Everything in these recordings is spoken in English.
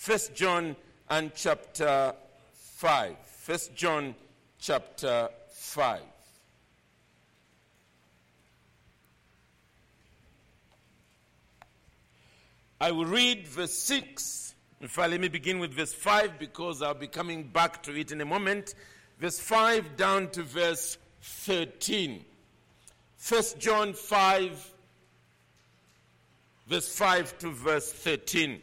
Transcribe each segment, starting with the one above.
First John and chapter 5. First John chapter 5. I will read verse 6. In fact, let me begin with verse 5 because I'll be coming back to it in a moment. Verse 5 down to verse 13. 1 John 5, verse 5 to verse 13.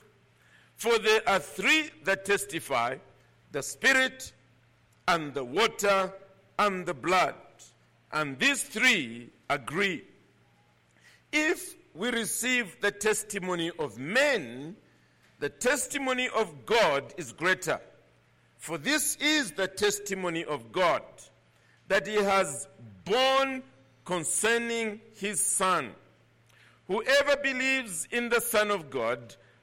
For there are three that testify the Spirit, and the water, and the blood. And these three agree. If we receive the testimony of men, the testimony of God is greater. For this is the testimony of God, that he has borne concerning his Son. Whoever believes in the Son of God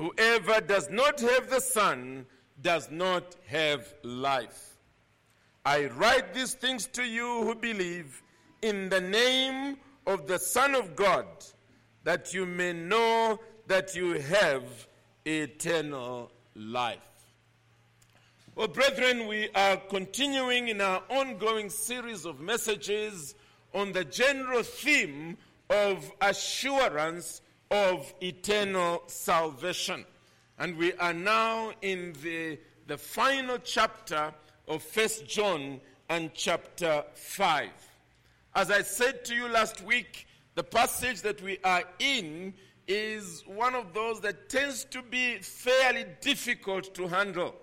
Whoever does not have the Son does not have life. I write these things to you who believe in the name of the Son of God, that you may know that you have eternal life. Well, brethren, we are continuing in our ongoing series of messages on the general theme of assurance of eternal salvation. And we are now in the, the final chapter of First John and chapter 5. As I said to you last week, the passage that we are in is one of those that tends to be fairly difficult to handle.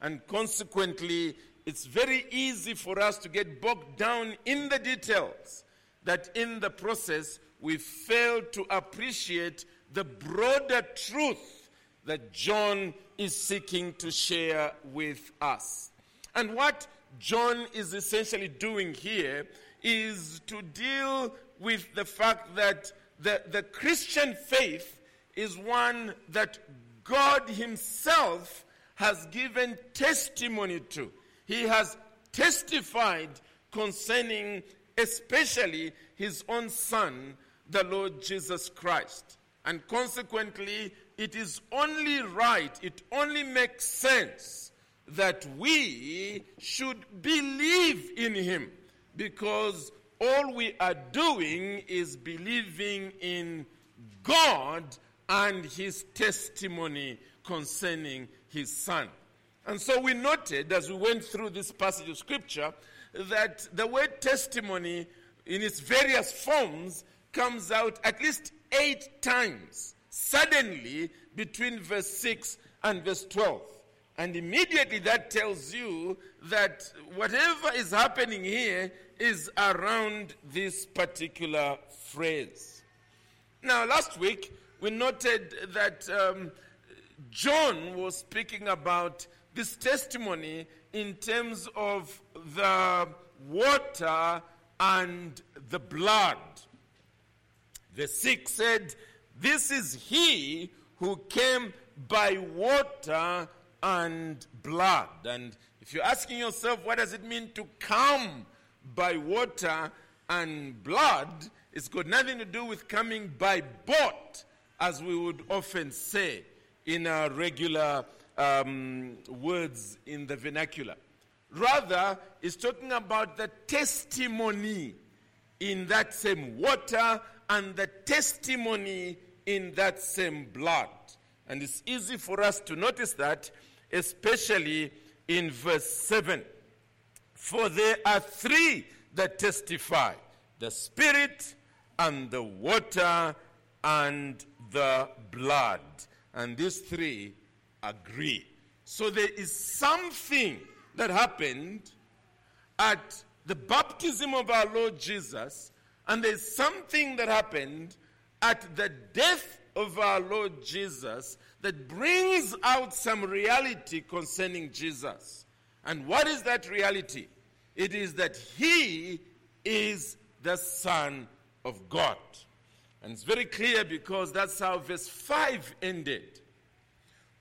And consequently, it's very easy for us to get bogged down in the details, that in the process, we fail to appreciate the broader truth that John is seeking to share with us. And what John is essentially doing here is to deal with the fact that the, the Christian faith is one that God Himself has given testimony to. He has testified concerning, especially His own Son, the Lord Jesus Christ. And consequently, it is only right, it only makes sense that we should believe in Him because all we are doing is believing in God and His testimony concerning His Son. And so we noted as we went through this passage of Scripture that the word testimony in its various forms comes out at least eight times suddenly between verse 6 and verse 12. And immediately that tells you that whatever is happening here is around this particular phrase. Now, last week we noted that um, John was speaking about this testimony in terms of the water and the blood. Verse 6 said, This is he who came by water and blood. And if you're asking yourself, what does it mean to come by water and blood? It's got nothing to do with coming by boat, as we would often say in our regular um, words in the vernacular. Rather, it's talking about the testimony in that same water and the testimony in that same blood. And it's easy for us to notice that, especially in verse 7. For there are three that testify the Spirit, and the water, and the blood. And these three agree. So there is something that happened at the baptism of our Lord Jesus, and there's something that happened at the death of our Lord Jesus that brings out some reality concerning Jesus. And what is that reality? It is that he is the Son of God. And it's very clear because that's how verse 5 ended.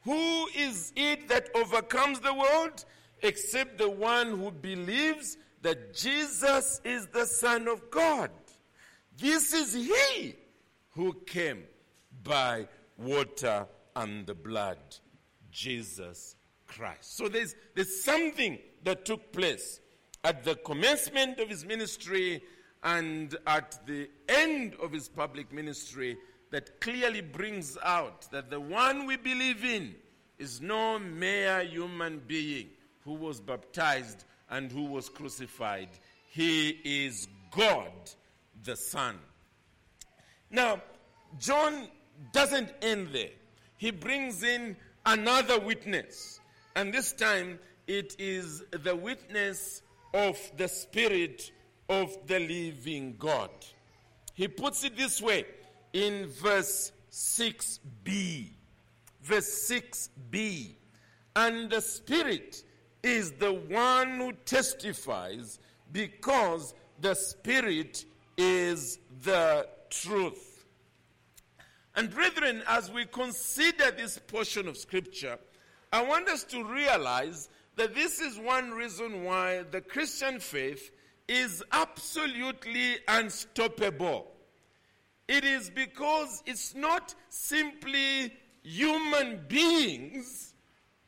Who is it that overcomes the world except the one who believes that Jesus is the Son of God? This is He who came by water and the blood, Jesus Christ. So there's, there's something that took place at the commencement of his ministry and at the end of his public ministry that clearly brings out that the one we believe in is no mere human being who was baptized and who was crucified. He is God the Son. Now, John doesn't end there. He brings in another witness. And this time it is the witness of the Spirit of the living God. He puts it this way in verse 6b. Verse 6b. And the Spirit is the one who testifies because the Spirit is the truth. And brethren, as we consider this portion of Scripture, I want us to realize that this is one reason why the Christian faith is absolutely unstoppable. It is because it's not simply human beings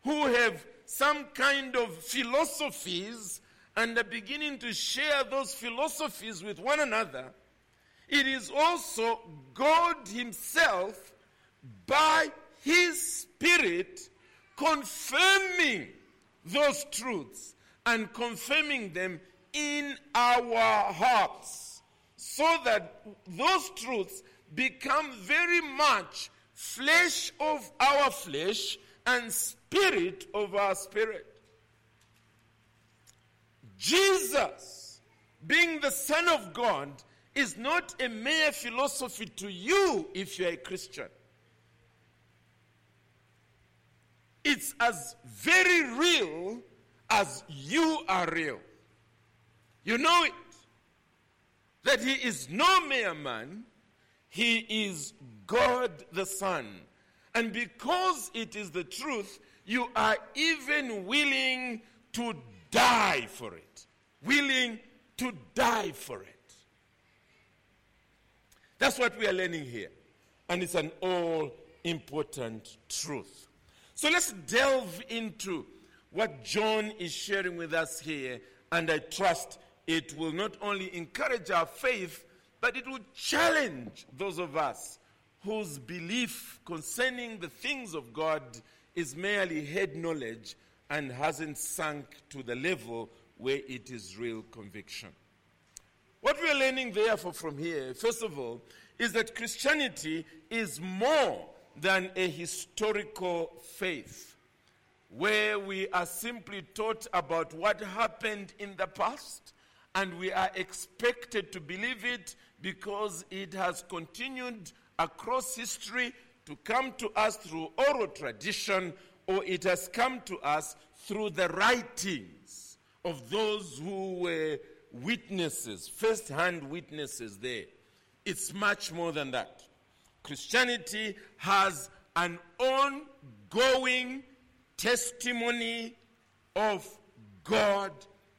who have some kind of philosophies and are beginning to share those philosophies with one another. It is also God Himself by His Spirit confirming those truths and confirming them in our hearts so that those truths become very much flesh of our flesh and spirit of our spirit. Jesus, being the Son of God, is not a mere philosophy to you if you're a Christian. It's as very real as you are real. You know it. That he is no mere man, he is God the Son. And because it is the truth, you are even willing to die for it. Willing to die for it. That's what we are learning here. And it's an all important truth. So let's delve into what John is sharing with us here, and I trust it will not only encourage our faith, but it will challenge those of us whose belief concerning the things of God is merely head knowledge and hasn't sunk to the level where it is real conviction. What we are learning, therefore, from here, first of all, is that Christianity is more than a historical faith where we are simply taught about what happened in the past and we are expected to believe it because it has continued across history to come to us through oral tradition or it has come to us through the writings of those who were witnesses, first hand witnesses there. It's much more than that. Christianity has an ongoing testimony of God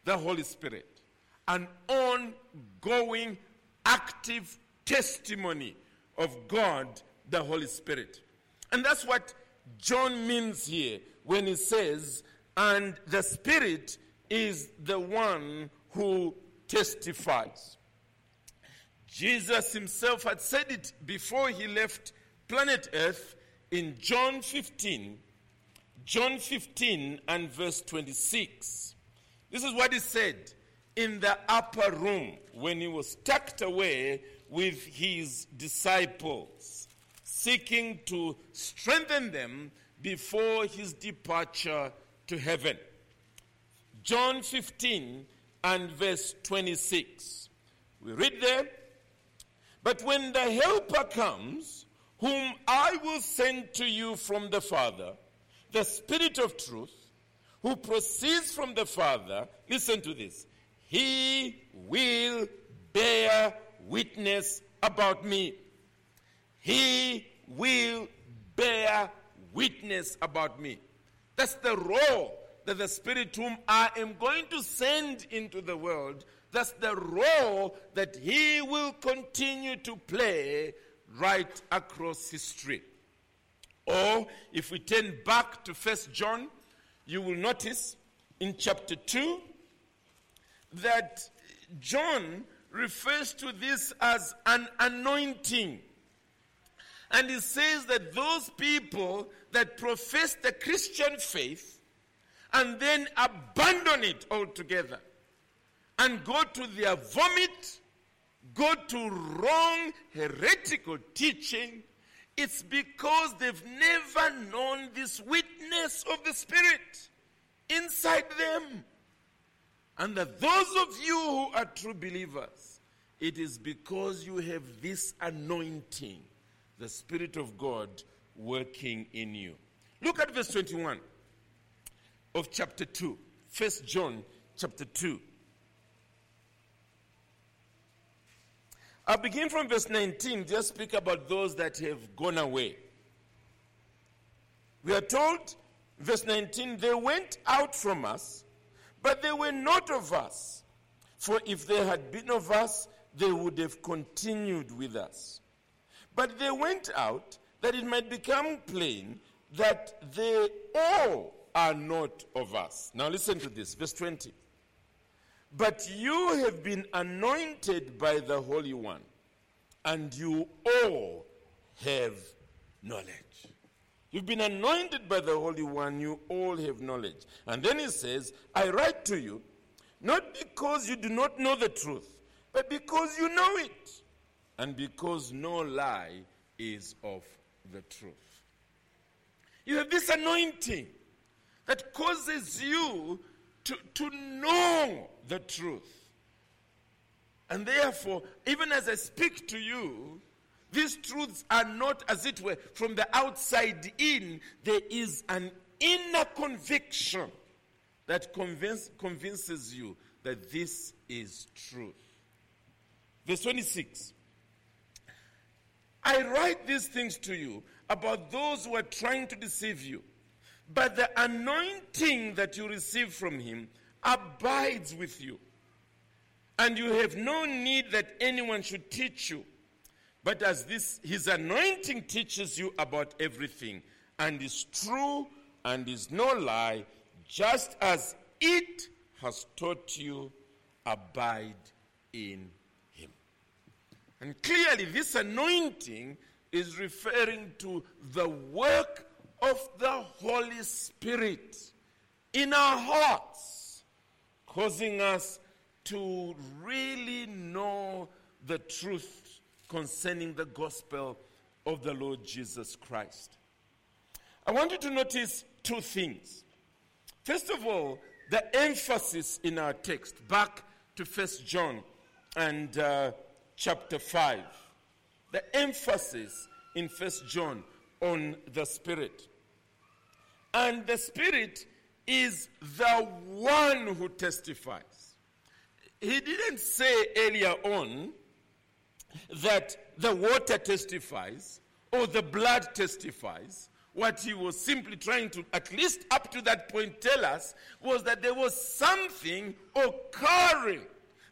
the Holy Spirit, an ongoing active testimony of God the Holy Spirit. And that's what John means here when he says, and the Spirit is the one who testifies. Jesus himself had said it before he left planet Earth in John 15, John 15 and verse 26. This is what he said in the upper room when he was tucked away with his disciples, seeking to strengthen them before his departure to heaven. John 15 and verse 26. We read there, But when the Helper comes, whom I will send to you from the Father, the Spirit of truth, who proceeds from the Father, listen to this, he will bear witness about me. He will bear witness about me. That's the role that the Spirit whom I am going to send into the world, that's the role that He will continue to play right across history. Or if we turn back to First John, you will notice in chapter 2 that John refers to this as an anointing. And he says that those people that profess the Christian faith and then abandon it altogether and go to their vomit, go to wrong heretical teaching, it's because they've never known this witness of the Spirit inside them. And that those of you who are true believers, it is because you have this anointing, the Spirit of God working in you. Look at verse 21 of chapter 2. First John chapter 2. I'll begin from verse 19, just speak about those that have gone away. We are told, verse 19, they went out from us, but they were not of us. For if they had been of us, they would have continued with us. But they went out that it might become plain that they all are not of us. Now listen to this, verse 20. But you have been anointed by the Holy One, and you all have knowledge. You've been anointed by the Holy One, you all have knowledge. And then he says, I write to you, not because you do not know the truth, but because you know it, and because no lie is of the truth. You have this anointing that causes you to, to know the truth. And therefore, even as I speak to you, these truths are not, as it were, from the outside in. There is an inner conviction that convince, convinces you that this is truth. Verse 26 I write these things to you about those who are trying to deceive you. But the anointing that you receive from him abides with you. And you have no need that anyone should teach you. But as this, his anointing teaches you about everything, and is true and is no lie, just as it has taught you, abide in him. And clearly, this anointing is referring to the work of the Holy Spirit in our hearts, causing us to really know the truth concerning the gospel of the Lord Jesus Christ. I want you to notice two things. First of all, the emphasis in our text, back to First John and uh, chapter 5. The emphasis in First John on the Spirit. And the Spirit is the one who testifies. He didn't say earlier on that the water testifies or the blood testifies. What he was simply trying to, at least up to that point, tell us was that there was something occurring.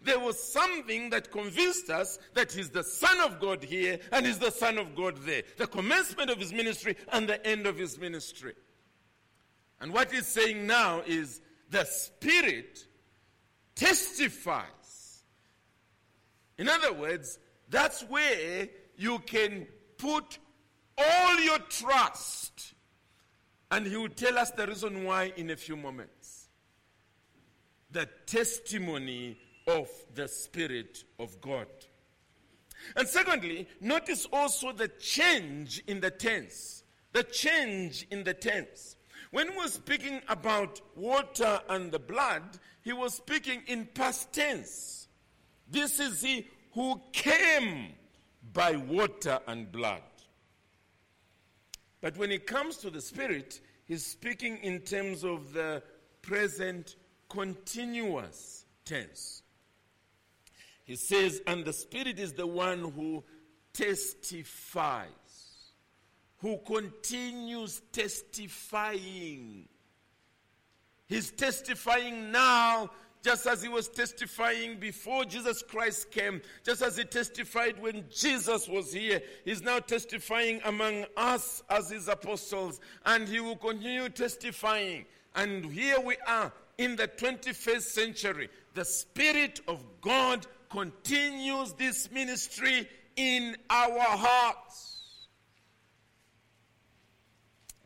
There was something that convinced us that he's the Son of God here and he's the Son of God there. The commencement of his ministry and the end of his ministry. And what he's saying now is the Spirit testifies. In other words, that's where you can put all your trust. And he will tell us the reason why in a few moments. The testimony of the Spirit of God. And secondly, notice also the change in the tense. The change in the tense. When he was speaking about water and the blood, he was speaking in past tense. This is he who came by water and blood. But when it comes to the Spirit, he's speaking in terms of the present continuous tense. He says, and the Spirit is the one who testifies, who continues testifying. He's testifying now, just as he was testifying before Jesus Christ came, just as he testified when Jesus was here. He's now testifying among us as his apostles, and he will continue testifying. And here we are in the 21st century. The Spirit of God continues this ministry in our hearts.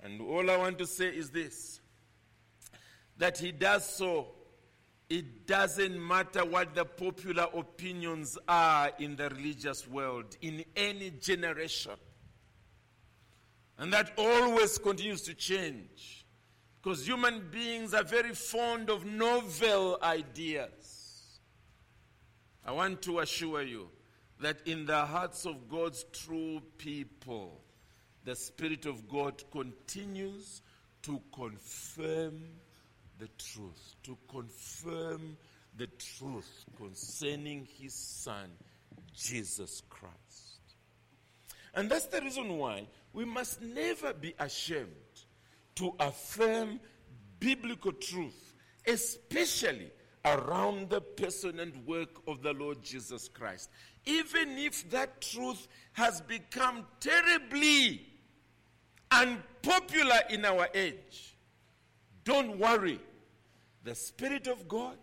And all I want to say is this that he does so. It doesn't matter what the popular opinions are in the religious world, in any generation. And that always continues to change. Because human beings are very fond of novel ideas. I want to assure you that in the hearts of God's true people, the Spirit of God continues to confirm the truth, to confirm the truth concerning His Son, Jesus Christ. And that's the reason why we must never be ashamed to affirm biblical truth, especially around the person and work of the Lord Jesus Christ. Even if that truth has become terribly unpopular in our age, don't worry. The Spirit of God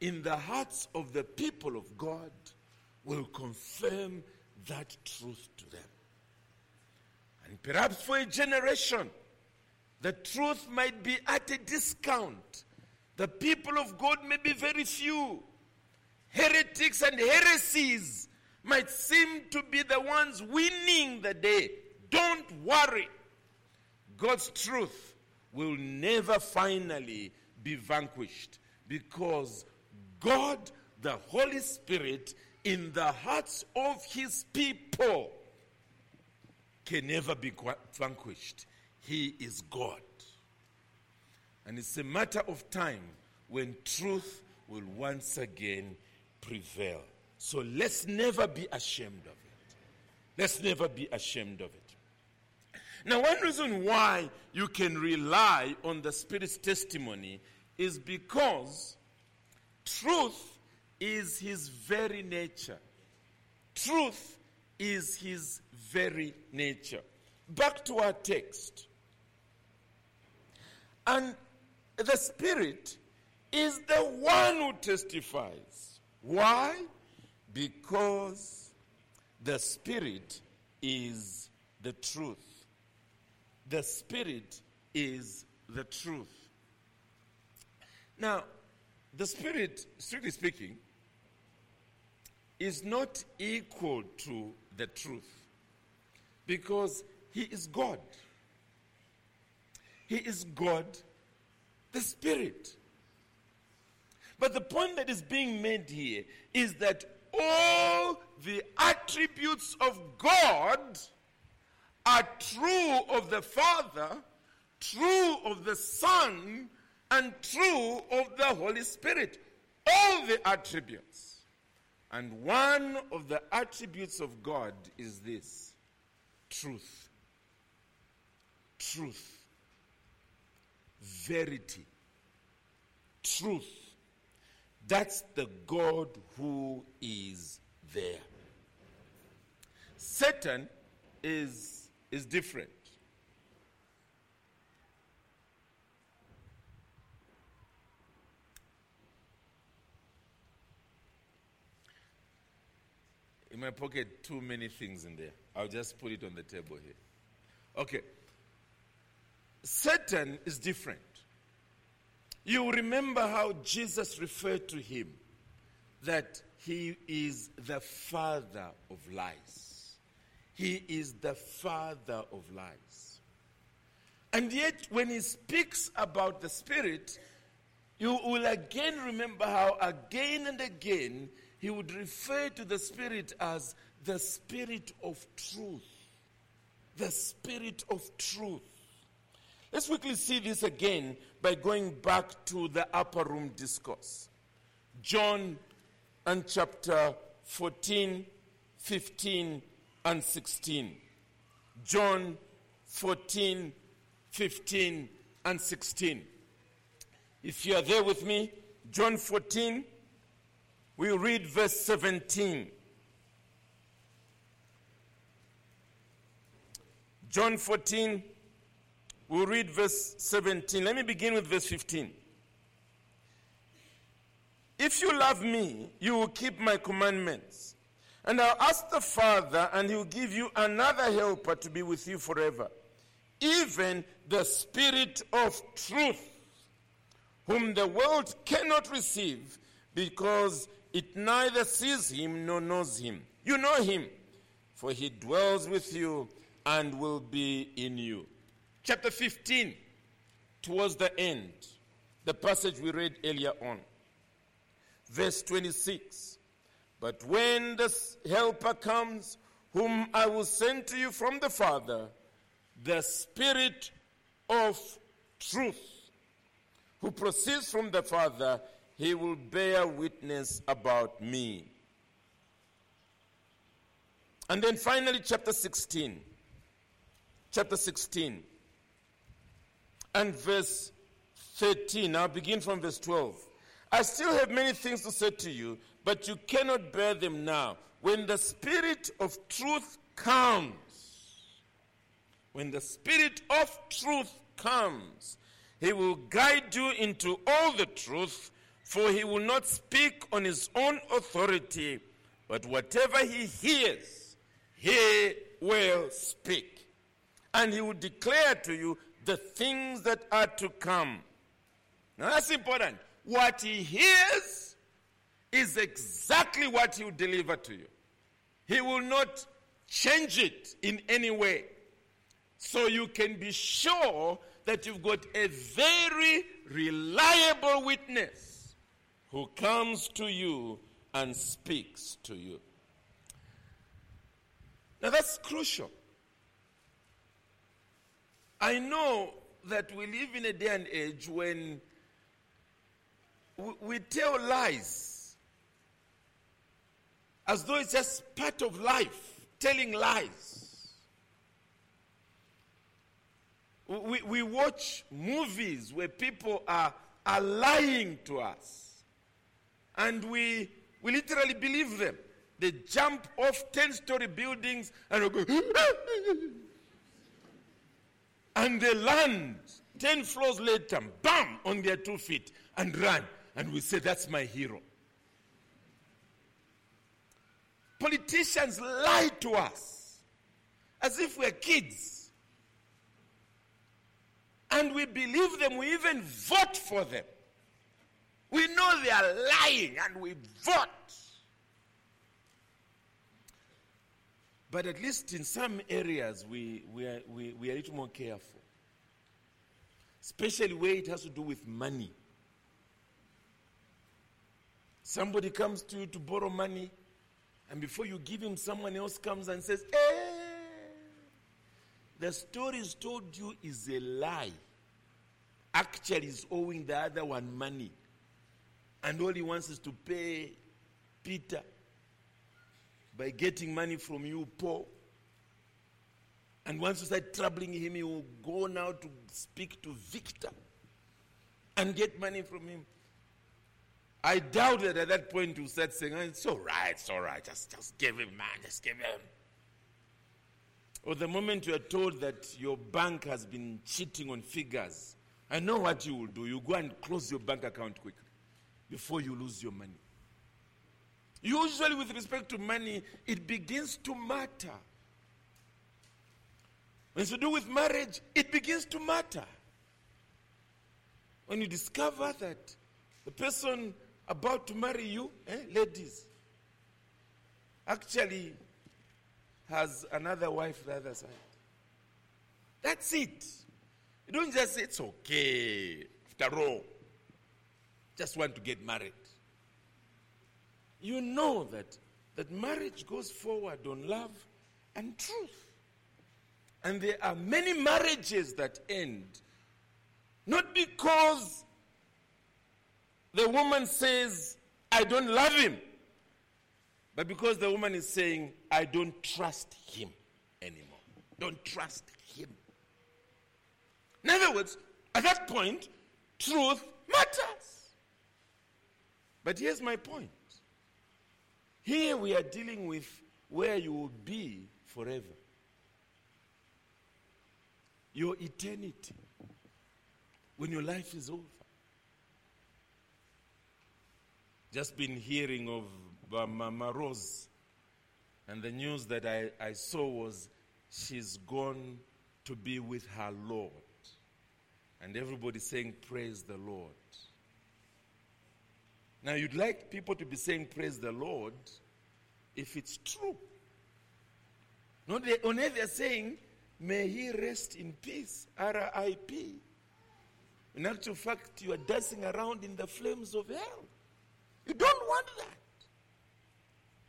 in the hearts of the people of God will confirm that truth to them. And perhaps for a generation, the truth might be at a discount the people of God may be very few. Heretics and heresies might seem to be the ones winning the day. Don't worry. God's truth will never finally be vanquished because God, the Holy Spirit, in the hearts of his people can never be vanquished. He is God. And it's a matter of time when truth will once again prevail. So let's never be ashamed of it. Let's never be ashamed of it. Now, one reason why you can rely on the Spirit's testimony is because truth is His very nature. Truth is His very nature. Back to our text. And the Spirit is the one who testifies. Why? Because the Spirit is the truth. The Spirit is the truth. Now, the Spirit, strictly speaking, is not equal to the truth because He is God. He is God the Spirit. But the point that is being made here is that all the attributes of God are true of the Father, true of the Son, and true of the Holy Spirit. All the attributes. And one of the attributes of God is this truth. Truth verity, truth. That's the God who is there. Satan is, is different. In my pocket, too many things in there. I'll just put it on the table here. Okay. Satan is different. You remember how Jesus referred to him that he is the father of lies. He is the father of lies. And yet, when he speaks about the Spirit, you will again remember how, again and again, he would refer to the Spirit as the Spirit of truth. The Spirit of truth. Let's quickly see this again by going back to the upper room discourse. John and chapter 14, 15, and 16. John 14, 15, and 16. If you are there with me, John 14, we read verse 17. John 14, we'll read verse 17. Let me begin with verse 15. If you love me, you will keep my commandments. And I'll ask the Father, and he will give you another helper to be with you forever, even the Spirit of truth, whom the world cannot receive because it neither sees him nor knows him. You know him, for he dwells with you and will be in you. Chapter 15, towards the end, the passage we read earlier on. Verse 26. But when the Helper comes, whom I will send to you from the Father, the Spirit of truth, who proceeds from the Father, he will bear witness about me. And then finally, chapter 16. Chapter 16 and verse 13. I'll begin from verse 12. I still have many things to say to you, but you cannot bear them now. When the Spirit of truth comes, when the Spirit of truth comes, he will guide you into all the truth, for he will not speak on his own authority, but whatever he hears, he will speak. And he will declare to you the things that are to come. Now that's important. What he hears is exactly what he will deliver to you. He will not change it in any way. So you can be sure that you've got a very reliable witness who comes to you and speaks to you. Now that's crucial. I know that we live in a day and age when we, we tell lies as though it's just part of life, telling lies. We, we watch movies where people are, are lying to us, and we, we literally believe them. They jump off 10 story buildings and go, and they land 10 floors later, bam, on their two feet and run. And we say, That's my hero. Politicians lie to us as if we're kids. And we believe them, we even vote for them. We know they are lying and we vote. But at least in some areas, we, we, are, we, we are a little more careful. Especially where it has to do with money. Somebody comes to you to borrow money, and before you give him, someone else comes and says, eh, the story is told you is a lie. Actually, is owing the other one money. And all he wants is to pay Peter by getting money from you, Paul. And once you start troubling him, he will go now to speak to Victor and get money from him. I doubt that at that point you start saying, oh, it's all right, it's all right, just, just give him, man, just give him. Or the moment you are told that your bank has been cheating on figures, I know what you will do. You go and close your bank account quickly before you lose your money. Usually, with respect to money, it begins to matter When it's to do with marriage, it begins to matter. When you discover that the person about to marry you, eh, ladies, actually has another wife the other side. That's it. You don't just say it's okay, after all. Just want to get married. You know that, that marriage goes forward on love and truth. And there are many marriages that end not because the woman says, I don't love him, but because the woman is saying, I don't trust him anymore. Don't trust him. In other words, at that point, truth matters. But here's my point. Here we are dealing with where you will be forever. Your eternity. When your life is over. Just been hearing of uh, Mama Rose, and the news that I, I saw was she's gone to be with her Lord. And everybody saying, Praise the Lord. Now, you'd like people to be saying, Praise the Lord, if it's true. Not they, only they're saying, May he rest in peace, R.I.P. In actual fact, you are dancing around in the flames of hell. You don't want that.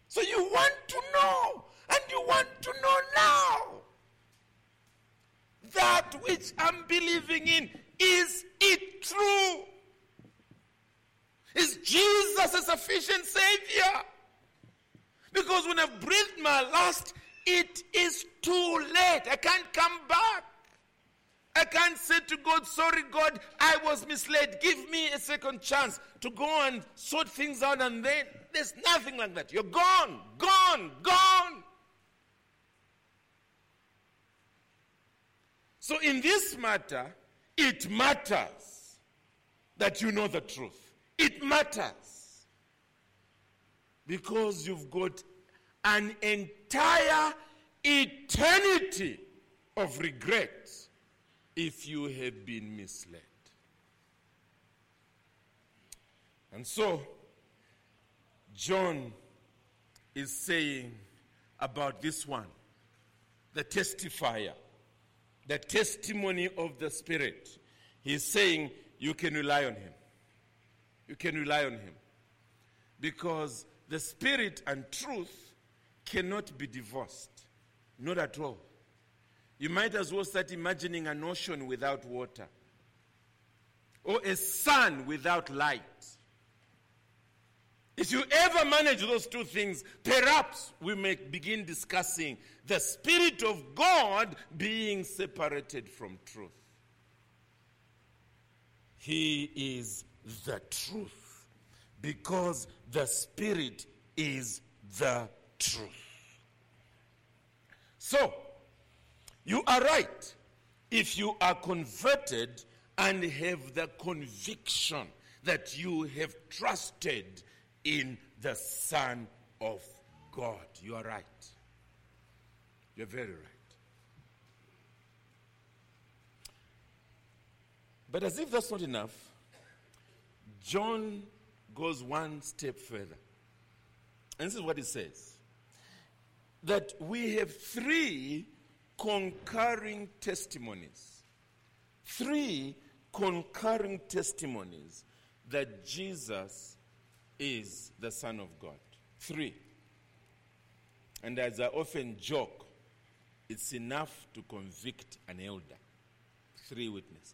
So you want to know, and you want to know now. That which I'm believing in, is it true? Is Jesus a sufficient Savior? Because when I've breathed my last, it is too late. I can't come back. I can't say to God, sorry, God, I was misled. Give me a second chance to go and sort things out, and then there's nothing like that. You're gone, gone, gone. So, in this matter, it matters that you know the truth. It matters because you've got an entire eternity of regret if you have been misled. And so, John is saying about this one, the testifier, the testimony of the Spirit. He's saying you can rely on him. You can rely on him. Because the Spirit and truth cannot be divorced. Not at all. You might as well start imagining an ocean without water or a sun without light. If you ever manage those two things, perhaps we may begin discussing the Spirit of God being separated from truth. He is the truth because the Spirit is the truth. So, you are right. If you are converted and have the conviction that you have trusted in the Son of God, you are right. You're very right. But as if that's not enough, John goes one step further. And this is what he says that we have three concurring testimonies. Three concurring testimonies that Jesus is the Son of God. Three. And as I often joke, it's enough to convict an elder. Three witnesses.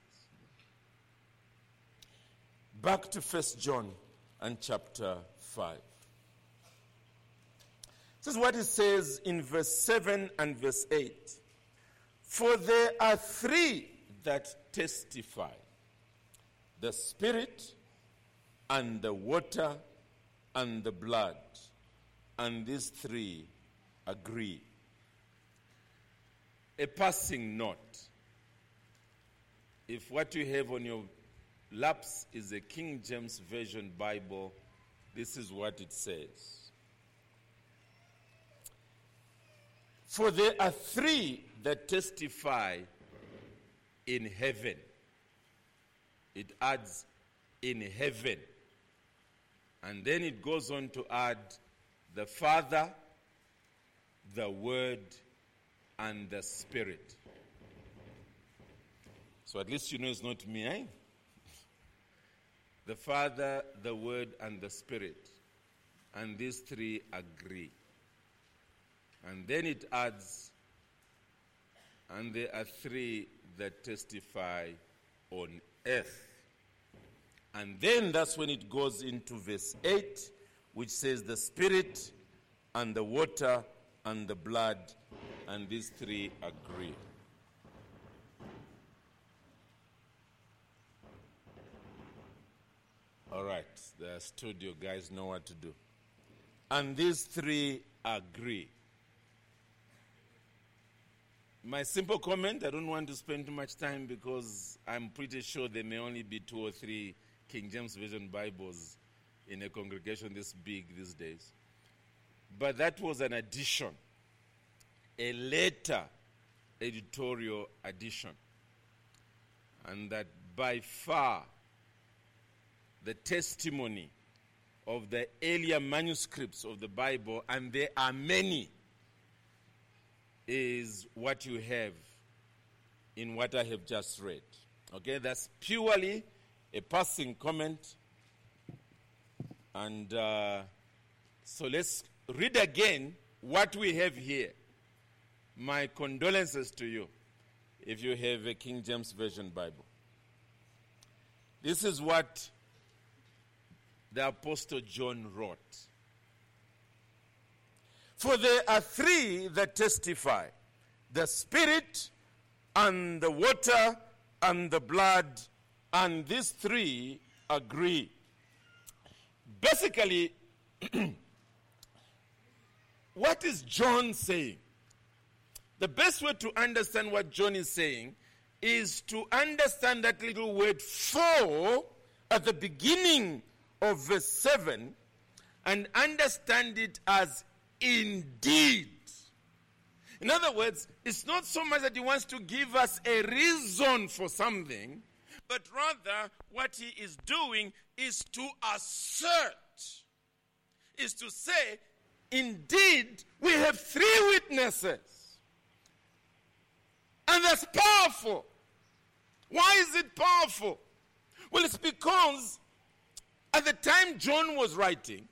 Back to First John and chapter 5. This is what it says in verse 7 and verse 8. For there are three that testify the Spirit, and the water, and the blood. And these three agree. A passing note. If what you have on your laps is a King James Version Bible, this is what it says. For there are three that testify in heaven. It adds in heaven. And then it goes on to add the Father, the Word, and the Spirit. So at least you know it's not me, eh? The Father, the Word, and the Spirit. And these three agree. And then it adds, and there are three that testify on earth. And then that's when it goes into verse 8, which says, The Spirit and the water and the blood, and these three agree. All right, the studio guys know what to do. And these three agree. My simple comment I don't want to spend too much time because I'm pretty sure there may only be two or three King James Version Bibles in a congregation this big these days. But that was an addition, a later editorial addition. And that by far the testimony of the earlier manuscripts of the Bible, and there are many, is what you have in what I have just read. Okay, that's purely a passing comment. And uh, so let's read again what we have here. My condolences to you if you have a King James Version Bible. This is what the Apostle John wrote. For there are three that testify the Spirit, and the water, and the blood, and these three agree. Basically, what is John saying? The best way to understand what John is saying is to understand that little word for at the beginning of verse 7 and understand it as indeed. In other words, it's not so much that he wants to give us a reason for something, but rather what he is doing is to assert, is to say, indeed, we have three witnesses. And that's powerful. Why is it powerful? Well, it's because at the time John was writing,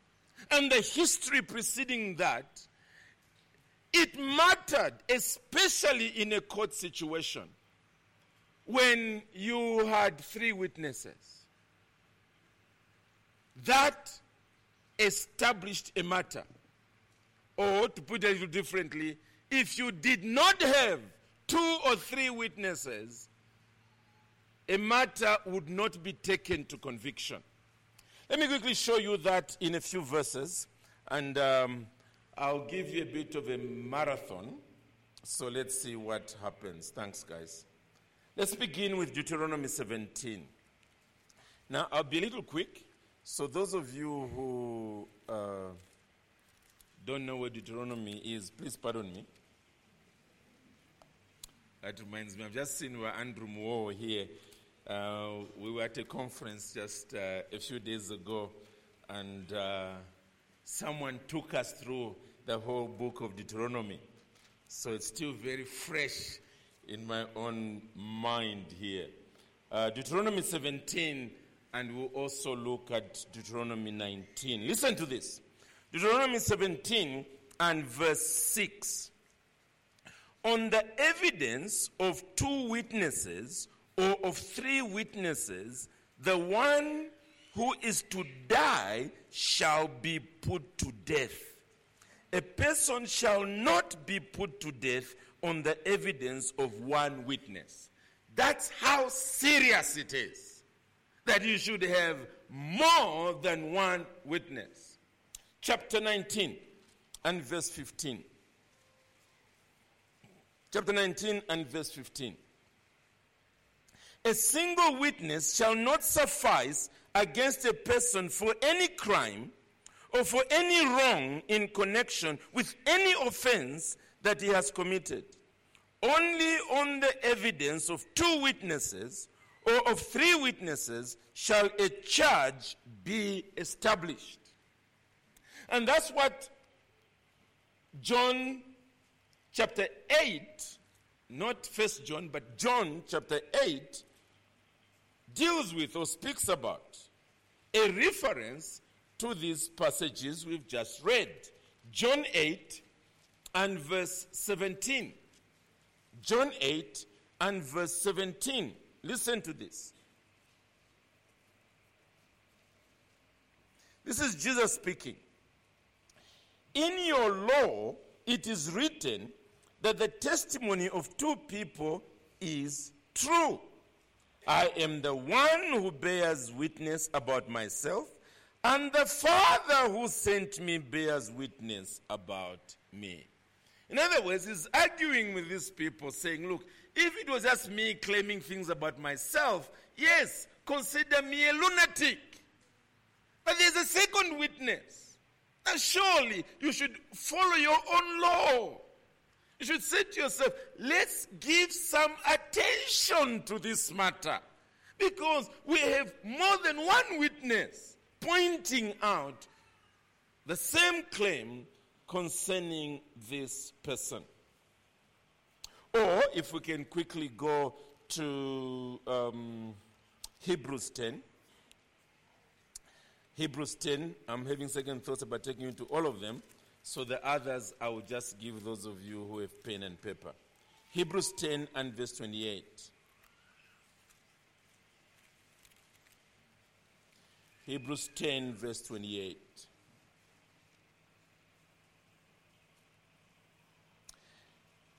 and the history preceding that, it mattered, especially in a court situation, when you had three witnesses. That established a matter. Or, to put it differently, if you did not have two or three witnesses, a matter would not be taken to conviction. Let me quickly show you that in a few verses, and um, I'll give you a bit of a marathon. So let's see what happens. Thanks, guys. Let's begin with Deuteronomy 17. Now, I'll be a little quick. So, those of you who uh, don't know what Deuteronomy is, please pardon me. That reminds me, I've just seen where Andrew Moore here uh, we were at a conference just uh, a few days ago, and uh, someone took us through the whole book of Deuteronomy. So it's still very fresh in my own mind here. Uh, Deuteronomy 17, and we'll also look at Deuteronomy 19. Listen to this Deuteronomy 17 and verse 6. On the evidence of two witnesses, or of three witnesses, the one who is to die shall be put to death. A person shall not be put to death on the evidence of one witness. That's how serious it is that you should have more than one witness. Chapter 19 and verse 15. Chapter 19 and verse 15. A single witness shall not suffice against a person for any crime or for any wrong in connection with any offense that he has committed. only on the evidence of two witnesses or of three witnesses shall a charge be established. And that's what John chapter 8, not First John, but John chapter 8 deals with or speaks about. A reference to these passages we've just read. John 8 and verse 17. John 8 and verse 17. Listen to this. This is Jesus speaking. In your law, it is written that the testimony of two people is true. I am the one who bears witness about myself, and the Father who sent me bears witness about me. In other words, he's arguing with these people, saying, Look, if it was just me claiming things about myself, yes, consider me a lunatic. But there's a second witness. And surely you should follow your own law. You should say to yourself, let's give some attention to this matter. Because we have more than one witness pointing out the same claim concerning this person. Or if we can quickly go to um, Hebrews 10. Hebrews 10, I'm having second thoughts about taking you to all of them. So the others, I will just give those of you who have pen and paper. Hebrews 10 and verse 28. Hebrews 10, verse 28.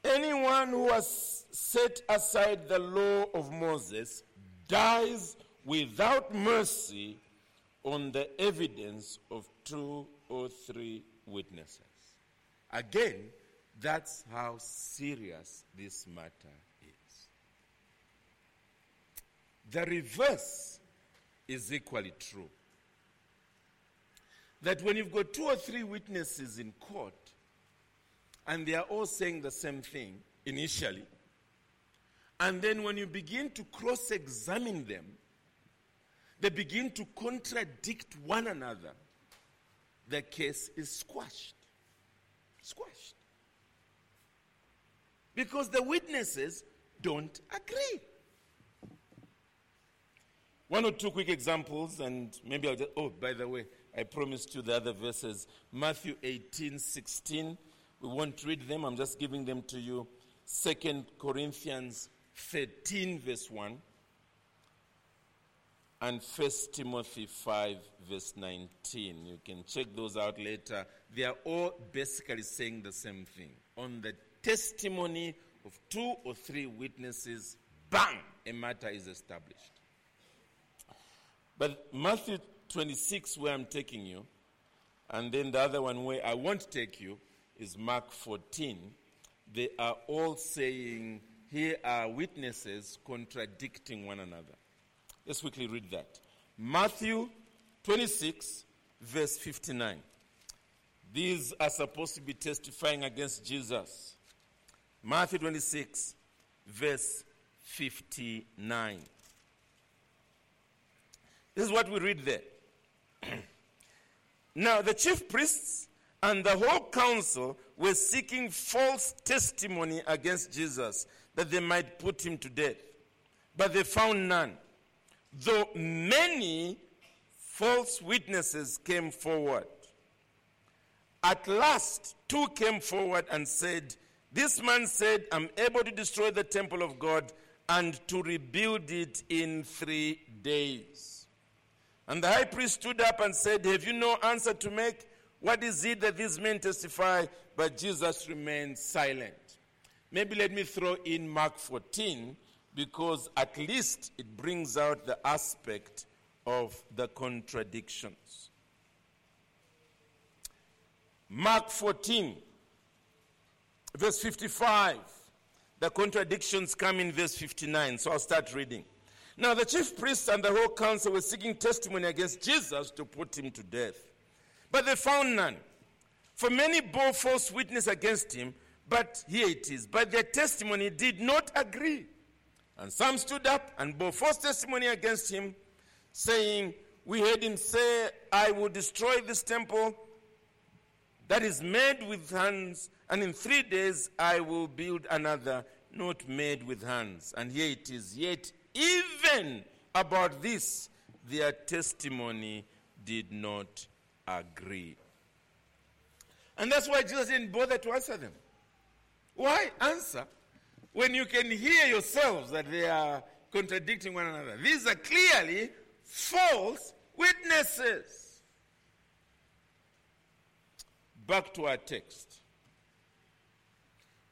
Anyone who has set aside the law of Moses dies without mercy on the evidence of two or three witnesses. Again, that's how serious this matter is. The reverse is equally true. That when you've got two or three witnesses in court, and they are all saying the same thing initially. And then when you begin to cross examine them, they begin to contradict one another. The case is squashed. Squashed. Because the witnesses don't agree. One or two quick examples, and maybe I'll just. Oh, by the way, I promised you the other verses. Matthew 18 16 we won't read them, I'm just giving them to you. Second Corinthians 13, verse 1, and First Timothy 5, verse 19. You can check those out later. They are all basically saying the same thing. On the testimony of two or three witnesses, bang, a matter is established. But Matthew 26, where I'm taking you, and then the other one where I won't take you, is Mark 14. They are all saying, here are witnesses contradicting one another. Let's quickly read that. Matthew 26, verse 59. These are supposed to be testifying against Jesus. Matthew 26, verse 59. This is what we read there. now, the chief priests and the whole council were seeking false testimony against Jesus that they might put him to death. But they found none. Though many false witnesses came forward. At last, two came forward and said, This man said, I'm able to destroy the temple of God and to rebuild it in three days. And the high priest stood up and said, Have you no answer to make? What is it that these men testify? But Jesus remained silent. Maybe let me throw in Mark 14 because at least it brings out the aspect of the contradictions. Mark 14, verse 55. The contradictions come in verse 59, so I'll start reading. Now, the chief priests and the whole council were seeking testimony against Jesus to put him to death. But they found none. For many bore false witness against him, But here it is. But their testimony did not agree. And some stood up and bore false testimony against him, saying, We heard him say, I will destroy this temple that is made with hands, and in three days I will build another not made with hands. And here it is. Yet, even about this, their testimony did not agree. And that's why Jesus didn't bother to answer them. Why answer when you can hear yourselves that they are contradicting one another? These are clearly false witnesses. Back to our text.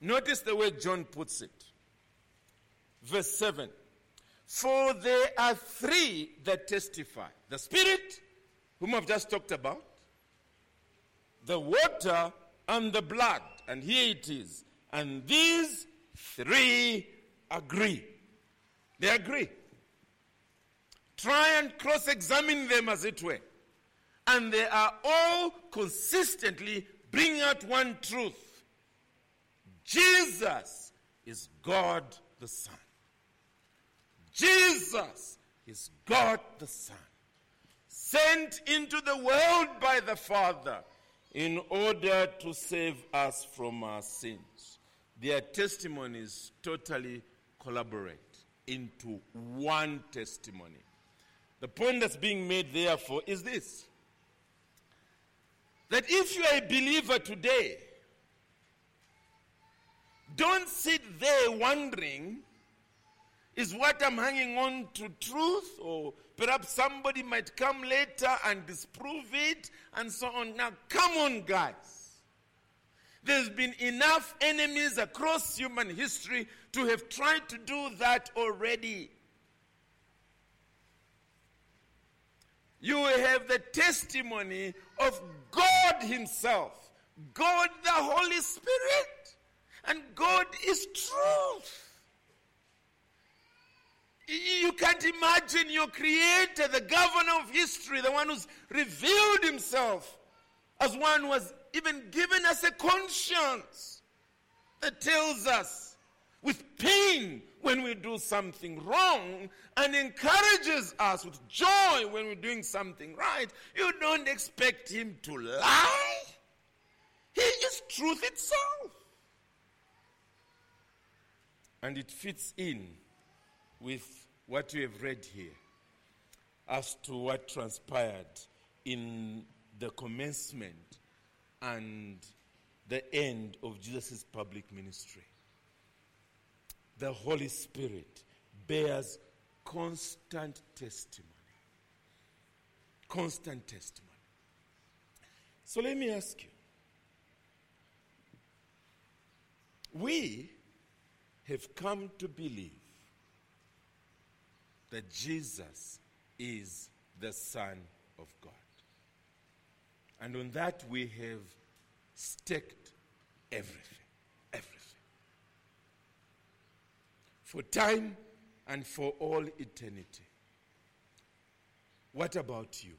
Notice the way John puts it. Verse 7 For there are three that testify the Spirit, whom I've just talked about, the water, and the blood. And here it is. And these three agree. They agree. Try and cross examine them as it were. And they are all consistently bringing out one truth Jesus is God the Son. Jesus is God the Son, sent into the world by the Father in order to save us from our sins. Their testimonies totally collaborate into one testimony. The point that's being made, therefore, is this that if you are a believer today, don't sit there wondering, is what I'm hanging on to truth? Or perhaps somebody might come later and disprove it and so on. Now, come on, guys. There's been enough enemies across human history to have tried to do that already. You will have the testimony of God Himself, God the Holy Spirit. And God is truth. You can't imagine your creator, the governor of history, the one who's revealed himself as one who has even given us a conscience that tells us with pain when we do something wrong and encourages us with joy when we're doing something right. You don't expect him to lie. He is truth itself. And it fits in with what we have read here as to what transpired in the commencement and the end of Jesus' public ministry. The Holy Spirit bears constant testimony. Constant testimony. So let me ask you. We have come to believe that Jesus is the Son of God. And on that we have staked everything. Everything. For time and for all eternity. What about you?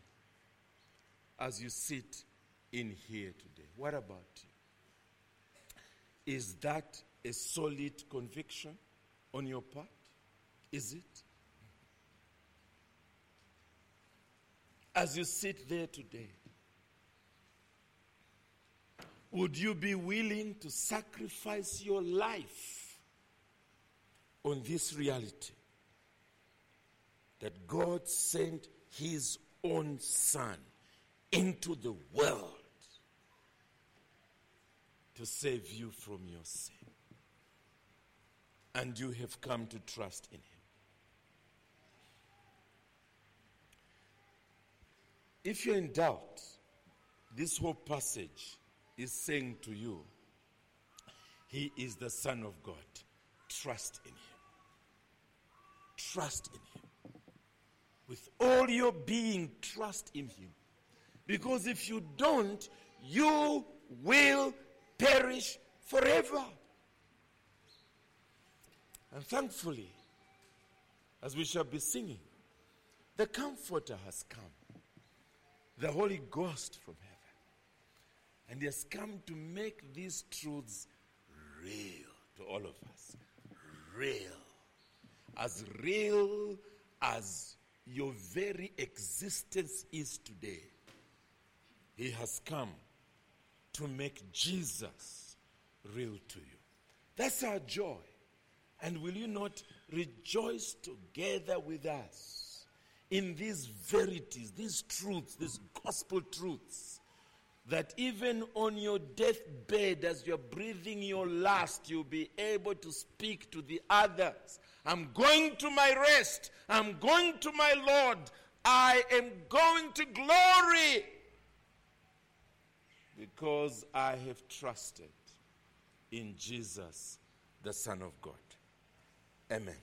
As you sit in here today, what about you? Is that a solid conviction on your part? Is it? As you sit there today, would you be willing to sacrifice your life on this reality that God sent His own Son into the world to save you from your sin? and you have come to trust in Him. If you're in doubt, this whole passage is saying to you, He is the Son of God. Trust in Him. Trust in Him. With all your being, trust in Him. Because if you don't, you will perish forever. And thankfully, as we shall be singing, the Comforter has come, the Holy Ghost from heaven. And he has come to make these truths real to all of us. Real. As real as your very existence is today. He has come to make Jesus real to you. That's our joy. And will you not rejoice together with us in these verities, these truths, these gospel truths? That even on your deathbed, as you're breathing your last, you'll be able to speak to the others. I'm going to my rest. I'm going to my Lord. I am going to glory because I have trusted in Jesus, the Son of God. Amen.